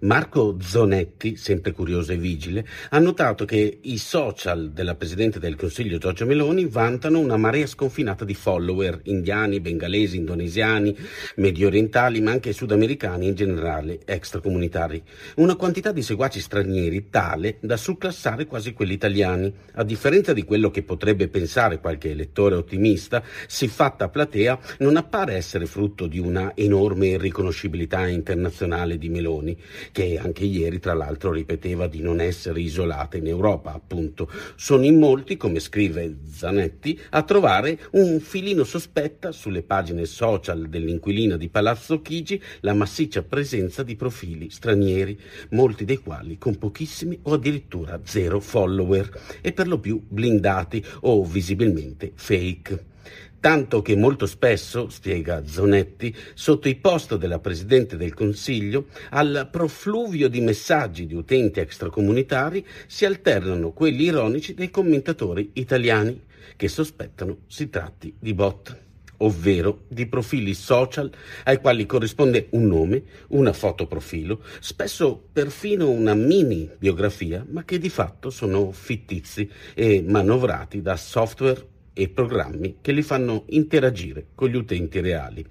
Marco Zonetti, sempre curioso e vigile, ha notato che i social della Presidente del Consiglio Giorgia Meloni vantano una marea sconfinata di follower indiani, bengalesi, indonesiani, medio orientali, ma anche sudamericani in generale, extracomunitari. Una quantità di seguaci stranieri tale da surclassare quasi quelli italiani. A differenza di quello che potrebbe pensare qualche elettore ottimista, siffatta platea non appare essere frutto di una enorme riconoscibilità internazionale di Meloni che anche ieri tra l'altro ripeteva di non essere isolata in Europa, appunto. Sono in molti, come scrive Zanetti, a trovare un filino sospetta sulle pagine social dell'inquilina di Palazzo Chigi la massiccia presenza di profili stranieri, molti dei quali con pochissimi o addirittura zero follower e per lo più blindati o visibilmente fake tanto che molto spesso, spiega Zonetti, sotto i post della Presidente del Consiglio, al profluvio di messaggi di utenti extracomunitari si alternano quelli ironici dei commentatori italiani, che sospettano si tratti di bot ovvero di profili social ai quali corrisponde un nome, una foto profilo, spesso perfino una mini biografia, ma che di fatto sono fittizi e manovrati da software e programmi che li fanno interagire con gli utenti reali.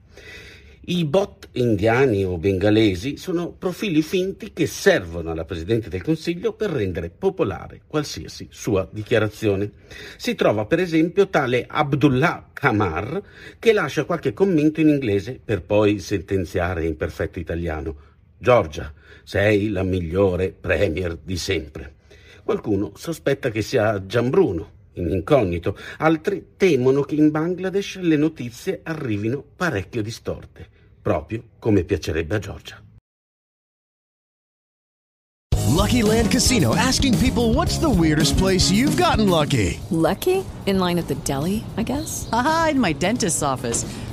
I bot indiani o bengalesi sono profili finti che servono alla Presidente del Consiglio per rendere popolare qualsiasi sua dichiarazione. Si trova per esempio tale Abdullah Kamar che lascia qualche commento in inglese per poi sentenziare in perfetto italiano. Giorgia, sei la migliore premier di sempre. Qualcuno sospetta che sia Gianbruno, incognito, altri temono che in Bangladesh le notizie arrivino parecchio distorte, proprio come piacerebbe a Giorgia. Lucky Land Casino asking people what's the weirdest place you've gotten lucky? Lucky? In line at the deli, I guess? Aha, in my dentist's office.